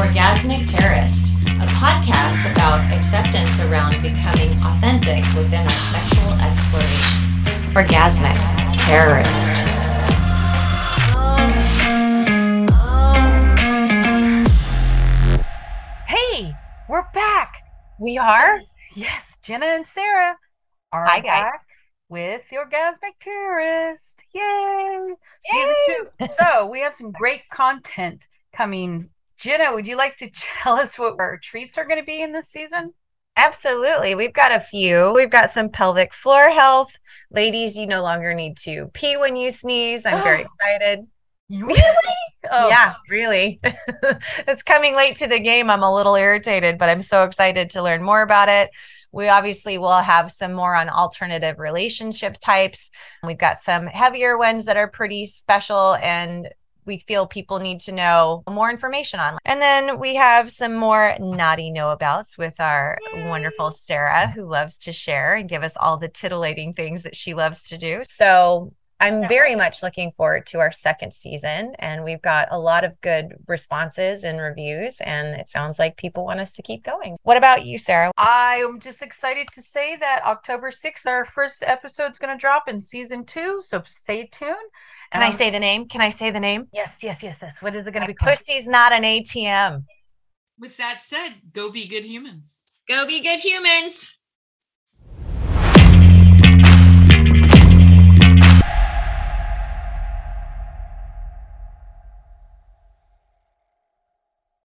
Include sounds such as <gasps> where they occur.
Orgasmic Terrorist, a podcast about acceptance around becoming authentic within our sexual exploration. Orgasmic Terrorist. Hey, we're back. We are? Yes, Jenna and Sarah are Hi, guys. back with the Orgasmic Terrorist. Yay! Season two. So we have some great content coming. Jenna, would you like to <laughs> tell us what our treats are going to be in this season? Absolutely. We've got a few. We've got some pelvic floor health. Ladies, you no longer need to pee when you sneeze. I'm very <gasps> excited. Really? <laughs> Oh, Yeah, really. <laughs> it's coming late to the game. I'm a little irritated, but I'm so excited to learn more about it. We obviously will have some more on alternative relationship types. We've got some heavier ones that are pretty special and we feel people need to know more information on. And then we have some more naughty know abouts with our wonderful Sarah, who loves to share and give us all the titillating things that she loves to do. So I'm very much looking forward to our second season, and we've got a lot of good responses and reviews, and it sounds like people want us to keep going. What about you, Sarah? I am just excited to say that October 6th, our first episode is going to drop in season two. So stay tuned. Can I Um, say the name? Can I say the name? Yes, yes, yes, yes. What is it going to be called? pussy's not an ATM. With that said, go be good humans. Go be good humans.